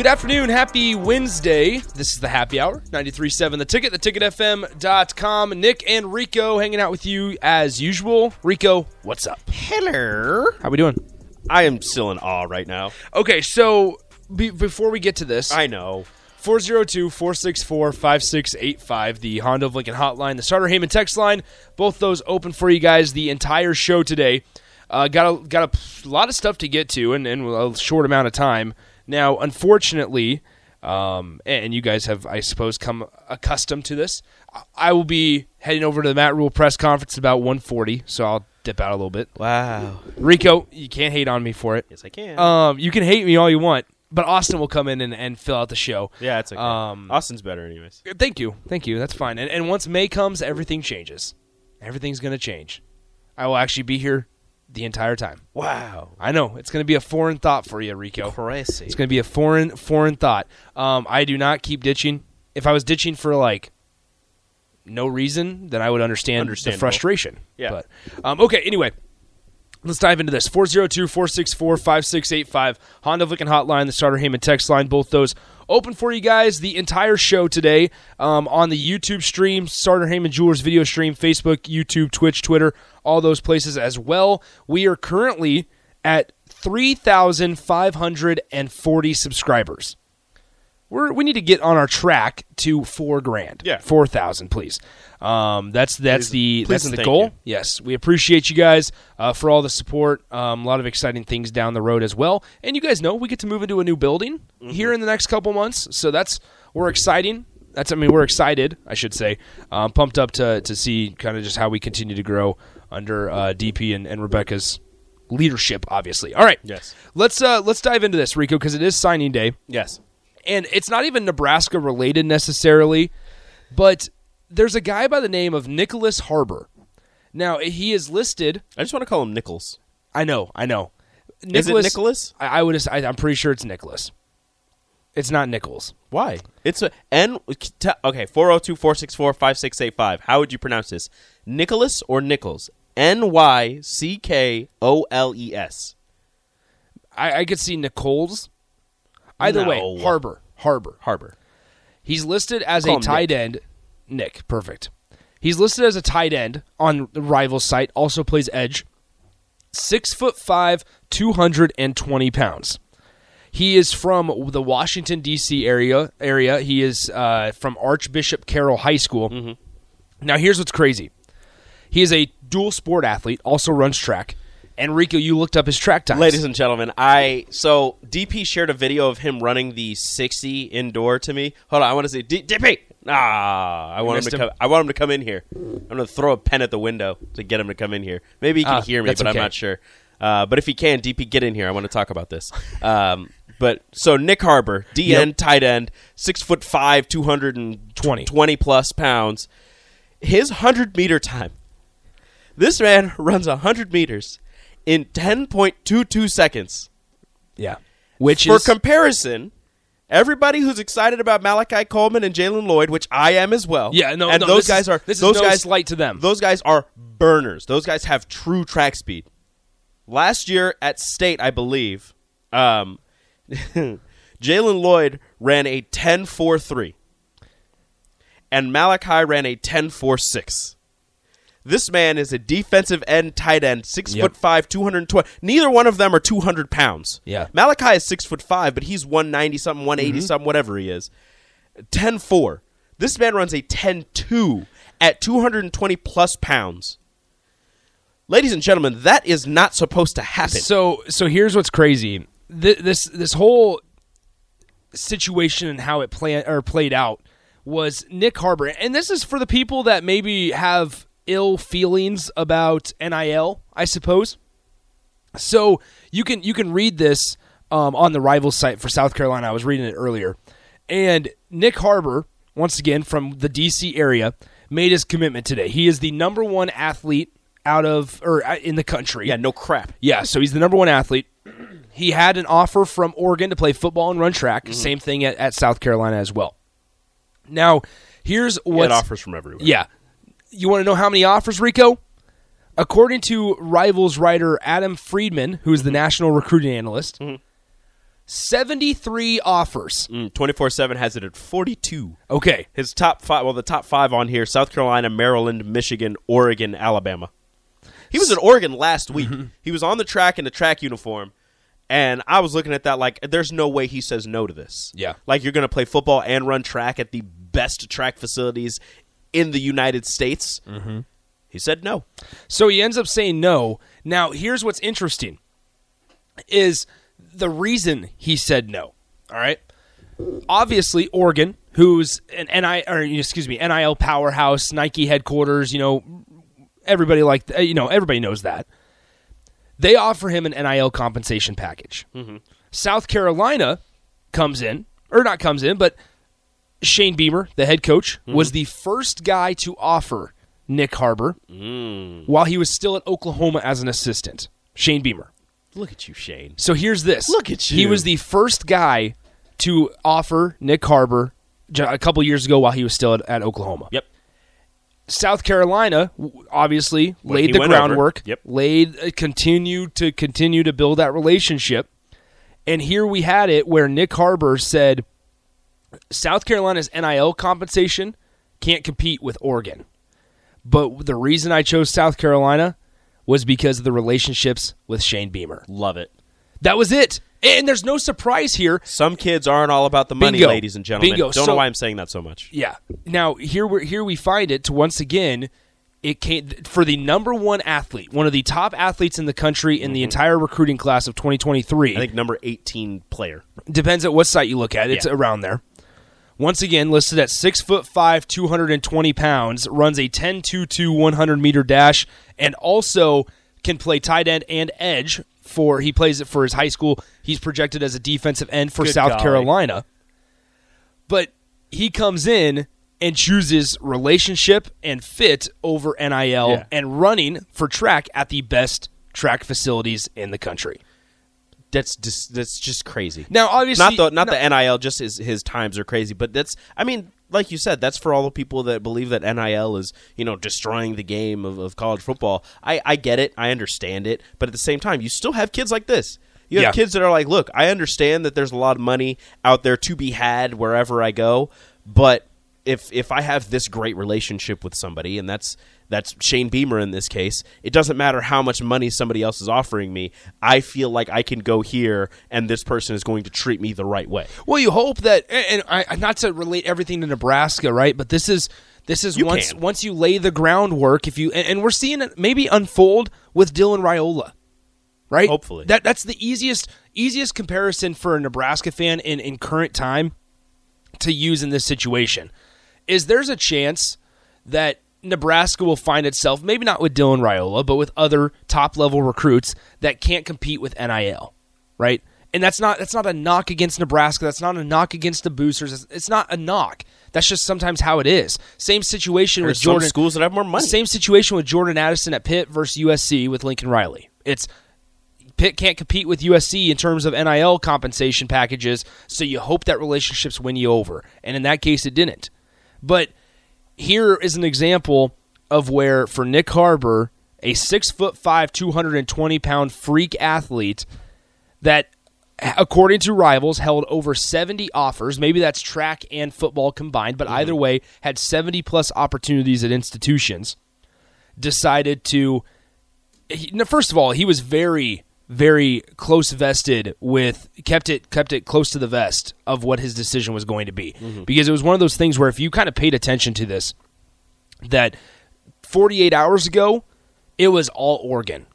Good afternoon. Happy Wednesday. This is the happy hour. 93.7 The Ticket, theticketfm.com. Nick and Rico hanging out with you as usual. Rico, what's up? Hello. How we doing? I am still in awe right now. Okay, so be, before we get to this, I know. 402-464-5685, the Honda of Lincoln hotline, the Sartor Hamann text line, both those open for you guys the entire show today. Uh, got a, got a lot of stuff to get to in, in a short amount of time. Now, unfortunately, um, and you guys have, I suppose, come accustomed to this. I- will be heading over to the Matt Rhule press conference about 140, so I'll dip out a little bit. Wow. Rico, you can't hate on me for it. Yes, I can. Um, you can hate me all you want, but Austin will come in and, and fill out the show. yeah, it's okay. um, Austin's better, anyways. Thank you, thank you. That's fine. And, and once May comes, everything changes. Everything's gonna change. I will actually be here the entire time. Wow. I know it's gonna be a foreign thought for you, Rico. Crazy. It's gonna be a foreign foreign thought. Um, I do not keep ditching. If I was ditching for like no reason, then I would understand the frustration. Yeah. But um, okay. Anyway. Let's dive into this. 402 464 5685. Honda Lincoln Hotline, the Sartor Hamann text line, both those open for you guys the entire show today um, on the YouTube stream, Sartor Hamann Jewelers video stream, Facebook, YouTube, Twitch, Twitter, all those places as well. We are currently at 3,540 subscribers. We're, we need to get on our track to four grand. Yeah. four thousand, please. Um, that's that's Please- the please that's the goal. you. Yes, we appreciate you guys uh, for all the support. Um, a lot of exciting things down the road as well. And you guys know we get to move into a new building Mm-hmm. here in the next couple months, so that's we're exciting. That's I mean we're excited, I should say. Um, pumped up to to see kind of just how we continue to grow under uh, DP and, and Rebecca's leadership. Obviously, all right. Yes. Let's uh, let's dive into this, Rico, because it is signing day Yes. And it's not even Nebraska related necessarily, but there's a guy by the name of Nicholas Harbor. Now he is listed. I just want to call him Nichols. I know, I know. Is it Nicholas? I, I would. I, I'm pretty sure it's Nicholas. It's not Nichols. Why? It's a N. Okay, 402 464 5685. How would you pronounce this? Nicholas or Nichols? N Y C K O L E S. I, I could see Nichols. Either No. way, Harbor. Harbor. Harbor. He's listed as Call a tight end. Nick, perfect. He's listed as a tight end on the rival site. Also plays edge. Six foot five, two hundred and twenty pounds. He is from the Washington D.C. area. Area. He is uh, from Archbishop Carroll High School. Now, here's what's crazy. He is a dual sport athlete. Also runs track. And Rico, you looked up his track times. Ladies and gentlemen, I so DP shared a video of him running the 60 indoor to me. Hold on, I want to say D- DP. Ah, I want him to him? come. I want him to come in here. I'm going to throw a pen at the window to get him to come in here. Maybe he can Ah, hear me, but okay. I'm not sure. Uh, but if he can, DP, get in here. I want to talk about this. Um, but so Nick Harbor, DN Yep. tight end, six foot five, two hundred and Twenty. twenty plus pounds. His hundred meter time. This man runs hundred meters in ten point two two seconds. yeah. Which For is comparison, everybody who's excited about Malachi Coleman and Jalen Lloyd, which I am as well. Yeah, no, and no, those guys is- are this is those no guys slight to them. Those guys are burners. Those guys have true track speed. Last year at state, I believe, um, Jalen Lloyd ran a 10-4-3. and Malachi ran a 10-4-6. This man is a defensive end tight end, six Yep. foot five, two hundred twenty. Neither one of them are two hundred pounds. Yeah. Malachi is six foot five, but he's one ninety something, one Mm-hmm. something, whatever he is. 10-4. This man runs a 10-2 at two hundred and twenty plus pounds. Ladies and gentlemen, that is not supposed to happen. So so here's what's crazy. Th- this this whole situation and how it play or played out was Nick Harbor, and this is for the people that maybe have ill feelings about NIL, I suppose. So you can you can read this um, on the rival site for South Carolina. I was reading it earlier, and Nick Harbor, once again from the DC area, made his commitment today. He is the number one athlete out of or uh, in the country. Yeah, no crap. Yeah, so he's the number one athlete. He had an offer from Oregon to play football and run track. Mm-hmm. Same thing at, at South Carolina as well. Now, here's what offers from everywhere. Yeah. You want to know how many offers, Rico? According to Rivals writer Adam Friedman, who's Mm-hmm. the national recruiting analyst, 73 offers. Twenty four seven has it at forty two. Okay. His top five, well, the top five on here: South Carolina, Maryland, Michigan, Oregon, Alabama. He was in Oregon last week. Mm-hmm. He was on the track in a track uniform, and I was looking at that like, there's no way he says no to this. Yeah. like you're going to play football and run track at the best track facilities in the United States. Mm-hmm. He said no. So he ends up saying no. Now, here's what's interesting is the reason he said no. All right. Obviously, Oregon, who's an NI or excuse me, NIL powerhouse, Nike headquarters, you know, everybody like you know, everybody knows that. They offer him an NIL compensation package. South Carolina comes in, or not comes in, but Shane Beamer, the head coach, was the first guy to offer Nick Harbor while he was still at Oklahoma as an assistant. Shane Beamer. Look at you, Shane. So here's this. Look at you. He was the first guy to offer Nick Harbor a couple years ago while he was still at, at Oklahoma. Yep. South Carolina obviously When laid the went over. groundwork. Yep. Laid uh, continued to continue to build that relationship. And here we had it where Nick Harbor said South Carolina's NIL compensation can't compete with Oregon. But the reason I chose South Carolina was because of the relationships with Shane Beamer. Love it. That was it. And there's no surprise here. Some kids aren't all about the money, Bingo. ladies and gentlemen. Bingo. Don't So- know why I'm saying that so much. Yeah. Now here we here we find it to once again it came for the number one athlete, one of the top athletes in the country in the entire recruiting class of 2023. Mm-hmm. I think number 18 player. Depends at what site you look at. It's Yeah. around there. Once again, listed at six foot five, two hundred and twenty pounds, runs a 10-2-2 100 meter dash, and also can play tight end and edge. For he plays it for his high school. He's projected as a defensive end for Good South golly. Carolina. But he comes in and chooses relationship and fit over NIL Yeah. and running for track at the best track facilities in the country. That's just that's just crazy. Now, obviously, not the not no- the NIL. Just his his times are crazy. But that's I mean, like you said, that's for all the people that believe that NIL is you know destroying the game of, of college football. I I get it. I understand it. But at the same time, you still have kids like this. You have Yeah. kids that are like, look, I understand that there's a lot of money out there to be had wherever I go, but if if I have this great relationship with somebody, and that's that's Shane Beamer in this case, it doesn't matter how much money somebody else is offering me. I feel like I can go here, and this person is going to treat me the right way. Well, you hope that, and I, not to relate everything to Nebraska, right? But this is this is You once can. once you lay the groundwork. If you and, and we're seeing it maybe unfold with Dylan Raiola, right? Hopefully. that that's the easiest easiest comparison for a Nebraska fan in in current time to use in this situation. Is there's a chance that Nebraska will find itself maybe not with Dylan Raiola, but with other top level recruits that can't compete with NIL, right? And that's not that's not a knock against Nebraska. That's not a knock against the boosters. It's, it's not a knock. That's just sometimes how it is. Same situation with There's some Jordan. schools that have more money. Same situation with Jordan Addison at Pitt versus USC with Lincoln Riley. It's Pitt can't compete with USC in terms of NIL compensation packages, so you hope that relationships win you over. And in that case, it didn't. But here is an example of where, for Nick Harbor, a six foot five, 220 pound freak athlete that, according to rivals, held over 70 offers. Maybe that's track and football combined, but either mm-hmm. way, had 70 plus opportunities at institutions. Decided to. First of all, he was very, very close vested with kept it kept it close to the vest of what his decision was going to be mm-hmm. because it was one of those things where if you kind of paid attention to this, that 48 hours ago, it was all Oregon.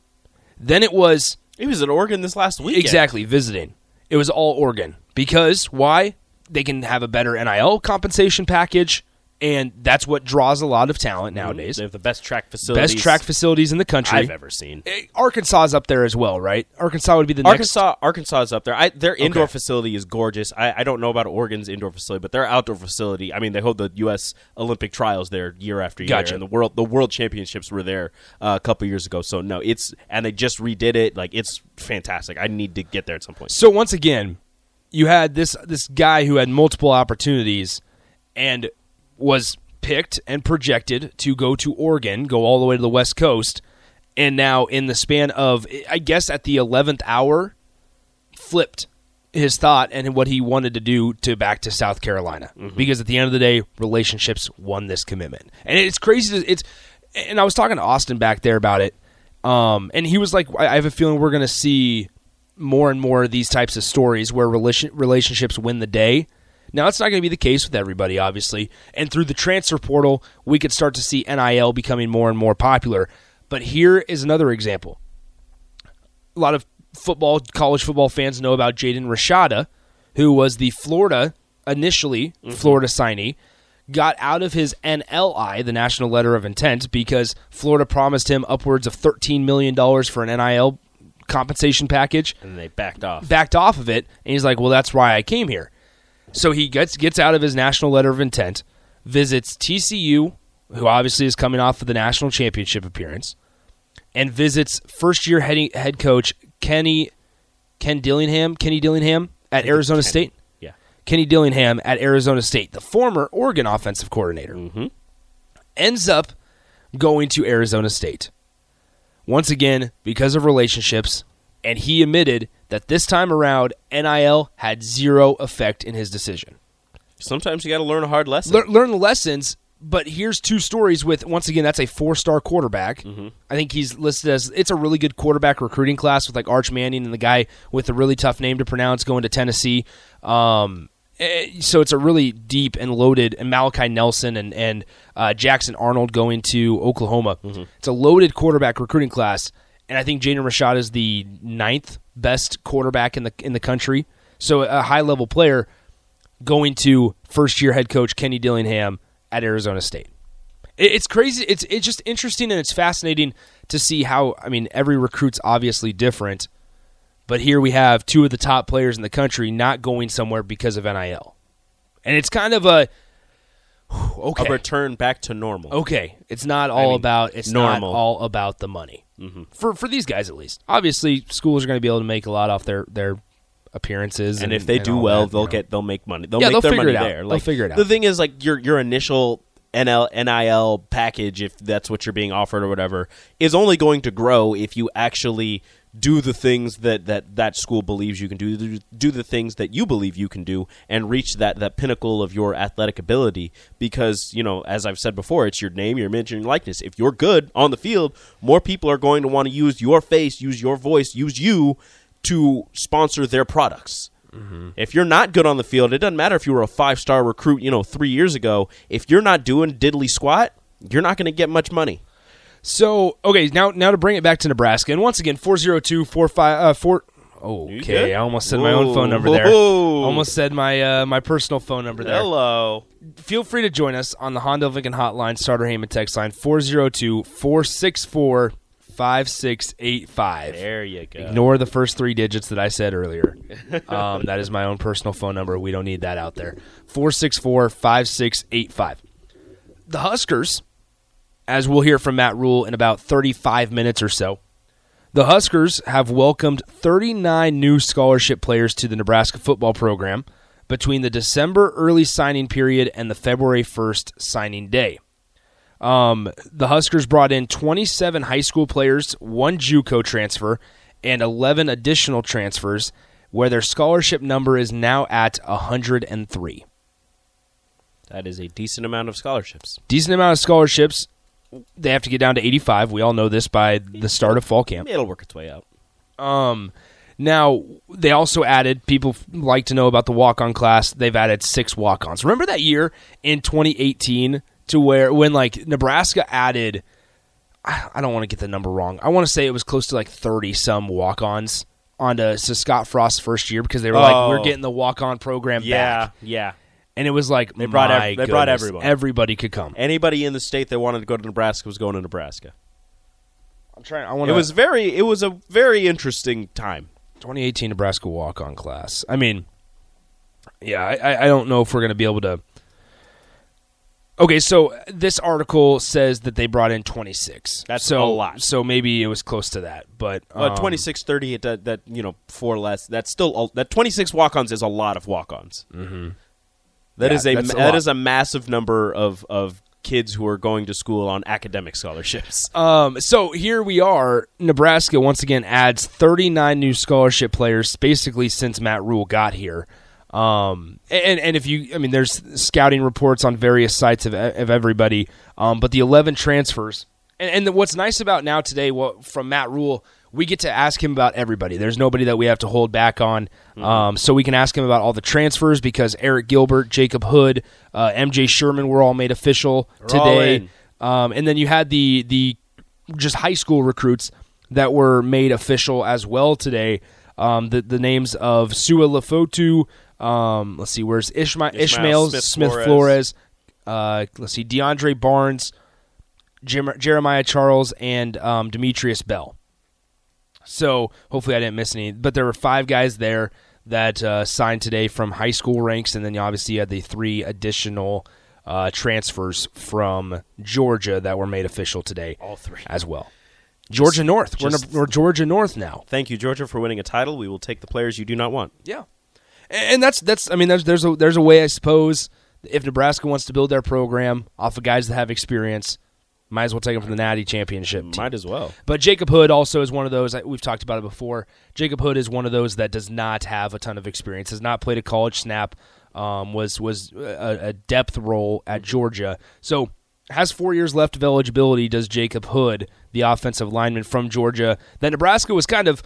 Then it was He was at Oregon this last week. Exactly, visiting. It was all Oregon. Because why? They can have a better NIL compensation package and that's what draws a lot of talent nowadays. They have the best track facilities. Best track facilities in the country. I've ever seen. Eh, Arkansas is up there as well, right? Arkansas would be the next. Arkansas, Arkansas is up there. I, their indoor Okay. facility is gorgeous. I, I don't know about Oregon's indoor facility, but their outdoor facility. I mean, they hold the U.S. Olympic trials there year after year, Gotcha. and the world the World Championships were there uh, a couple years ago. So no, it's and they just redid it. Like it's fantastic. I need to get there at some point. So once again, you had this this guy who had multiple opportunities and was picked and projected to go to Oregon, go all the way to the West Coast, and now in the span of I guess at the 11th hour flipped his thought and what he wanted to do to back to South Carolina because at the end of the day relationships won this commitment. And it's crazy to, it's and I was talking to Austin back there about it. Um, and he was like I I have a feeling we're going to see more and more of these types of stories where relation, relationships win the day. Now, it's not going to be the case with everybody, obviously. And through the transfer portal, we could start to see NIL becoming more and more popular. But here is another example. A lot of football, college football fans know about Jaden Rashada, who was the Florida, initially mm-hmm. Florida signee, got out of his NLI, the National Letter of Intent, because Florida promised him upwards of $13 million for an NIL compensation package And they backed off. backed off of it, and he's like, "Well, that's why I came here." So he gets gets out of his national letter of intent, visits TCU, who obviously is coming off of the national championship appearance, and visits first year head head coach Kenny Ken Dillingham Kenny Dillingham at Arizona Kenny. State. Yeah. Kenny Dillingham at Arizona State, the former Oregon offensive coordinator, mm-hmm. ends up going to Arizona State. Once again, because of relationships, and he admitted that this time around, NIL had zero effect in his decision. Sometimes you got to learn a hard lesson. Learn, learn the lessons, but here's two stories with, once again, that's a four star quarterback. I think he's listed as, it's a really good quarterback recruiting class with like Arch Manning and the guy with a really tough name to pronounce going to Tennessee. Um, eh, so it's a really deep and loaded, and Malachi Nelson and and uh, Jackson Arnold going to Oklahoma. It's a loaded quarterback recruiting class, and I think Jaden Rashad is the ninth best quarterback in the in the country. So a high level player going to first year head coach Kenny Dillingham at Arizona State. It- It's crazy. It's it's just interesting and it's fascinating to see how. I mean, every recruit's obviously different, but here we have two of the top players in the country not going somewhere because of NIL, and it's kind of a okay. A return back to normal. Okay, it's not all mean, about it's normal. not all about the money mm-hmm. for for these guys at least. Obviously, schools are going to be able to make a lot off their their appearances, and if they do well, that, they'll you know. get they'll make money. They'll Yeah, make they'll their money there. They'll figure it out. The thing is, like your your initial NL, NIL package, if that's what you're being offered or whatever, is only going to grow if you actually do the things that that that school believes you can do. Do the things that you believe you can do, and reach that that pinnacle of your athletic ability. Because you know, as I've said before, it's your name, your image, and your likeness. If you're good on the field, more people are going to want to use your face, use your voice, use you to sponsor their products. Mm-hmm. If you're not good on the field, it doesn't matter if you were a five star recruit, you know, three years ago. If you're not doing diddly squat, you're not going to get much money. So okay, now now to bring it back to Nebraska, and once again, 402-45 uh, four. Okay, I almost said my own phone number there. Whoa. Almost said my uh, my personal phone number there. Hello. Feel free to join us on the Honda Lincoln Hotline, Sartor Hamann text line 402-464-5685. There you go. Ignore the first three digits that I said earlier. Um, that is my own personal phone number. We don't need that out there. 464 5685. The Huskers, as we'll hear from Matt Rhule in about 35 minutes or so, the Huskers have welcomed 39 new scholarship players to the Nebraska football program between the December early signing period and the February 1st signing day. Um, the Huskers brought in 27 high school players, one JUCO transfer, and 11 additional transfers, where their scholarship number is now at 103. That is a decent amount of scholarships. Decent amount of scholarships. They have to get down to 85. We all know this by the start of fall camp. It'll work its way out. Um, now they also added. People like to know about the walk-on class. They've added six walk-ons. Remember that year in 2018 to where when like Nebraska added. I don't want to get the number wrong. I want to say it was close to like 30 some walk-ons onto to Scott Frost's first year because they were like, Oh. we're getting the walk-on program Yeah, back. yeah. And it was like They brought ev- they brought goodness, everyone. Everybody could come. Anybody in the state that wanted to go to Nebraska was going to Nebraska. I'm trying. I want It was very. It was a very interesting time. 2018 Nebraska walk on class. I mean, yeah, I- I, I don't know if we're going to be able to. Okay, so this article says that they brought in 26. That's so, a lot. So maybe it was close to that, but Uh, um, twenty six thirty. That that you know four less. That's still a- that twenty six walk ons is a lot of walk ons. Mm-hmm. That Yeah, is a a that is a massive number of of kids who are going to school on academic scholarships. Um, so here we are. Nebraska once again adds 39 new scholarship players, basically since Matt Rhule got here. Um, and and if you, I mean, there's scouting reports on various sites of of everybody. Um, but the 11 transfers, and, and what's nice about now today, what from Matt Rhule, we get to ask him about everybody. There's nobody that we have to hold back on. Um, so we can ask him about all the transfers because Arik Gilbert, Jacob Hood, uh, MJ Sherman were all made official They're today. Um, and then you had the the just high school recruits that were made official as well today. Um, the the names of Sua Lafotu. Um, let's see, where's Ishma- Ishmael Ishmael Smith Smith, Flores. Flores? Uh, let's see, DeAndre Barnes, Jim- Jeremiah Charles, and um, Demetrius Bell. So hopefully I didn't miss any. But there were five guys there that uh, signed today from high school ranks, and then you obviously had the three additional uh, transfers from Georgia that were made official today. All three. as well. Georgia North. We're, just- in a, we're Georgia North now. Thank you, Georgia, for winning a title. We will take the players you do not want. Yeah, and, and that's that's. I mean, there's there's a there's a way I suppose if Nebraska wants to build their program off of guys that have experience, might as well take him from the Natty Championship. team. Might as well. But Jacob Hood also is one of those. We've talked about it before. Jacob Hood is one of those that does not have a ton of experience. Has not played a college snap. Um, was was a, a depth role at Georgia. So has four years left of eligibility. Does Jacob Hood, the offensive lineman from Georgia, that Nebraska was kind of.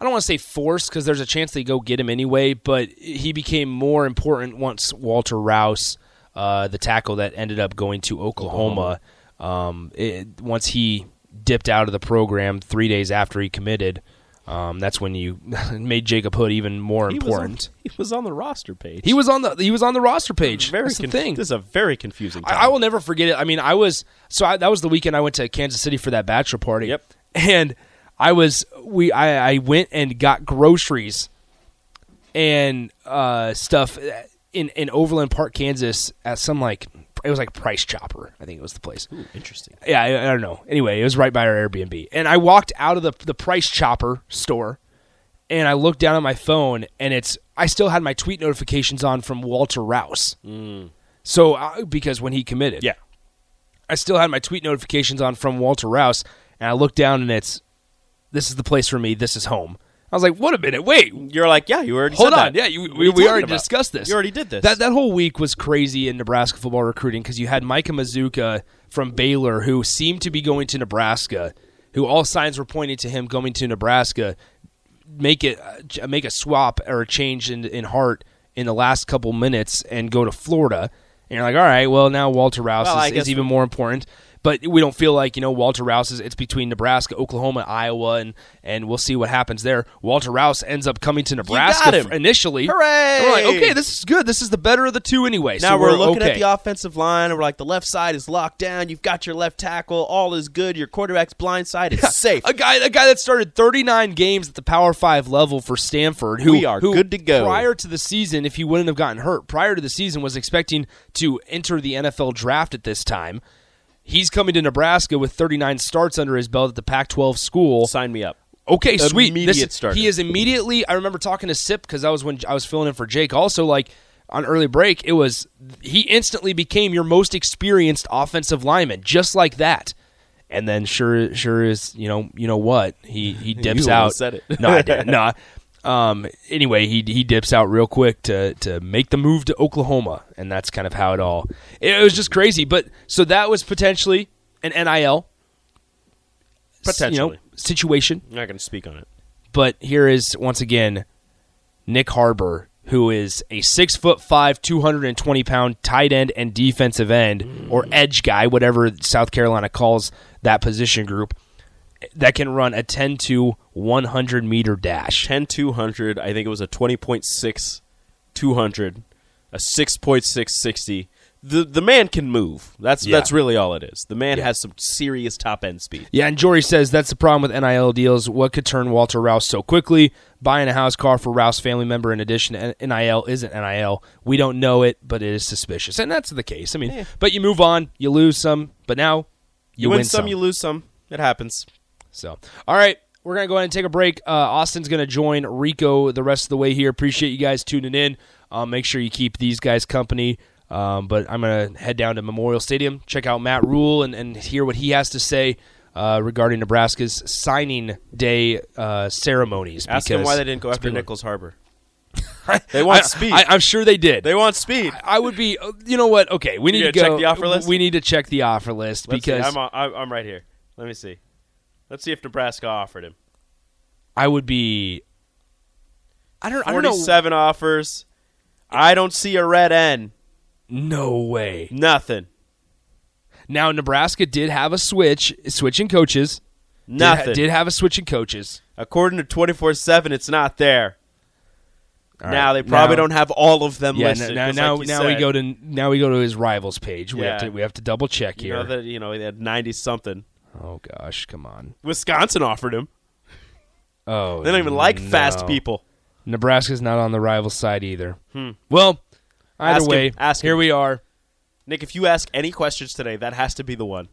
I don't want to say forced because there's a chance they go get him anyway, but he became more important once Walter Rouse, uh, the tackle that ended up going to Oklahoma, um, it, once he dipped out of the program three days after he committed. Um, that's when you made Jacob Hood even more He was, on, important. he was on the roster page. He was on the he was on the roster page. very conf- thing. This is a very confusing. Time. I, I will never forget it. I mean, I was so I, that was the weekend I went to Kansas City for that bachelor party. Yep. And I was we I, I went and got groceries and uh, stuff in in Overland Park, Kansas, at some like it was like Price Chopper. I think it was the place. Ooh, interesting. Yeah, I, I don't know. Anyway, it was right by our Airbnb, and I walked out of the the Price Chopper store, and I looked down at my phone, and it's I still had my tweet notifications on from Walter Rouse. So uh, because when he committed, Yeah. I still had my tweet notifications on from Walter Rouse, and I looked down, and it's this is the place for me. This is home. I was like, what a minute, wait, You're like, yeah, you already Hold said on, that. yeah, you, What are we, you we talking already about? discussed this. You already did this. That that whole week was crazy in Nebraska football recruiting because you had Micah Mazzccua from Baylor who seemed to be going to Nebraska, who all signs were pointing to him going to Nebraska. Make it uh, make a swap or a change in in heart in the last couple minutes and go to Florida. And you're like, all right, well now Walter Rouse Well, I is, guess is even more important. But we don't feel like you know Walter Rouse is. It's between Nebraska, Oklahoma, Iowa, and and we'll see what happens there. Walter Rouse ends up coming to Nebraska f- initially. Hooray! And we're like, okay, this is good. This is the better of the two anyway. Now so we're, we're looking okay. at the offensive line, and we're like, the left side is locked down. You've got your left tackle. All is good. Your quarterback's blind side is safe. a guy, a guy that started 39 games at the Power Five level for Stanford. Who We are who good to go. Prior to the season, if he wouldn't have gotten hurt, prior to the season, was expecting to enter the NFL draft at this time. He's coming to Nebraska with 39 starts under his belt at the Pac-12 school. Sign me up. Okay, sweet. Immediate starter. He is immediately. I remember talking to Sip because that was when I was filling in for Jake. Also, like on early break, it was he instantly became your most experienced offensive lineman, just like that. And then sure, sure is you know you know what he he dips You out. said it. no, I didn't. No. Um. Anyway, he he dips out real quick to to make the move to Oklahoma, and that's kind of how it all. It was just crazy, but so that was potentially an NIL you know, Potentially. situation. I'm not going to speak on it. But here is once again Nick Harbor, who is a six foot five, two hundred and twenty pound tight end and defensive end or edge guy, whatever South Carolina calls that position group, that can run a ten to one hundred meter dash. 10 200. I think it was a 20.6 200. a six point six sixty. The the man can move. That's Yeah. that's really all it is. The man Yeah. has some serious top end speed. Yeah, and Jory says that's the problem with NIL deals. What could turn Walter Rouse so quickly? Buying a house car for Rouse family member in addition to NIL isn't NIL. We don't know it, but it is suspicious. And that's the case. I mean, but you move on, you lose some, but now you, You, win, some, you lose some. It happens. So, all right, we're going to go ahead and take a break. Uh, Austin's going to join Rico the rest of the way here. Appreciate you guys tuning in. Um, make sure you keep these guys company. Um, but I'm going to head down to Memorial Stadium, check out Matt Rhule, and, and hear what he has to say uh, regarding Nebraska's signing day uh, ceremonies. Ask them why they didn't go after Nichols Harbor. They want I- speed. I, am sure they did. they want speed. I would be. uh, You know what? Okay, we need to go. check the offer list? We need to check the offer list Let's see. because I'm, on, I'm I'm right here. Let me see. Let's see if Nebraska offered him. I would be. I don't. I don't know. Forty-seven offers. I don't see a red N. No way. Nothing. Now Nebraska did have a switch, switching coaches. Did ha- Nothing. Did, have a switching coaches. According to twenty four seven, it's not there. All now right. they probably Now- don't have all of them Yeah. listed. Now, 'cause now, like you now we go to now we go to his rivals page. We have Yeah. to we have to double check here. You here. know that you know they had ninety something. Oh gosh, come on. Wisconsin offered him. Oh, They don't even like fast people. Nebraska's not on the rival side either. Hmm. Well, either Ask him. way, Ask here him. we are. Nick, if you ask any questions today, that has to be the one.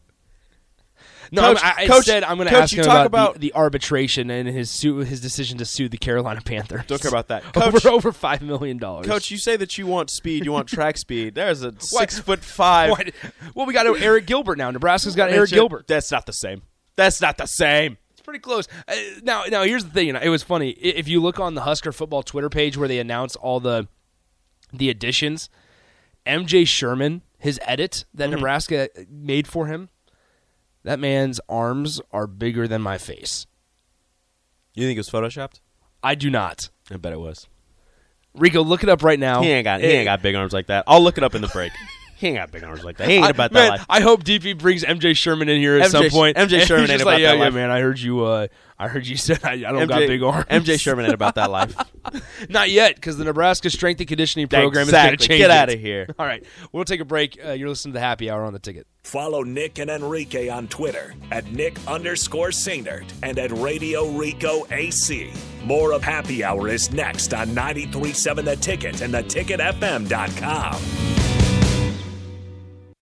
No, Coach- I, I Coach- said I'm going to ask you him talk about, about- the, the arbitration and his sue, his decision to sue the Carolina Panthers. Don't care about that. over Coach- over five million dollars. Coach, you say that you want speed, you want track speed. There's a six foot five. Why- well, we got Arik Gilbert now. Nebraska's got Arik Gilbert. That's not the same. That's not the same. It's pretty close. Uh, now, now here's the thing. You know, it was funny. If you look on the Husker football Twitter page where they announce all the the additions, MJ Sherman, his edit that Nebraska made for him, that man's arms are bigger than my face. You think it was photoshopped? I do not. I bet it was. Rico, look it up right now. He ain't got he ain't got big arms like that. I'll look it up in the break. he ain't got big arms like that. He ain't I, about man, that life. I hope DP brings MJ Sherman in here at MJ some point. MJ And he's Sherman just ain't like, about yeah, that yeah, life." man. I heard you. Uh, I heard you said I, I don't got big arms. MJ Sherman ain't about that life. Not yet, because the Nebraska strength and conditioning program is going Exactly. to change. Get it. outta here. All right, we'll take a break. Uh, you're listening to the Happy Hour on the ticket. Follow Nick and Enrique on Twitter at Nick underscore Sainert and at Radio Rico AC. More of Happy Hour is next on 937 The Ticket and theticketfm.com.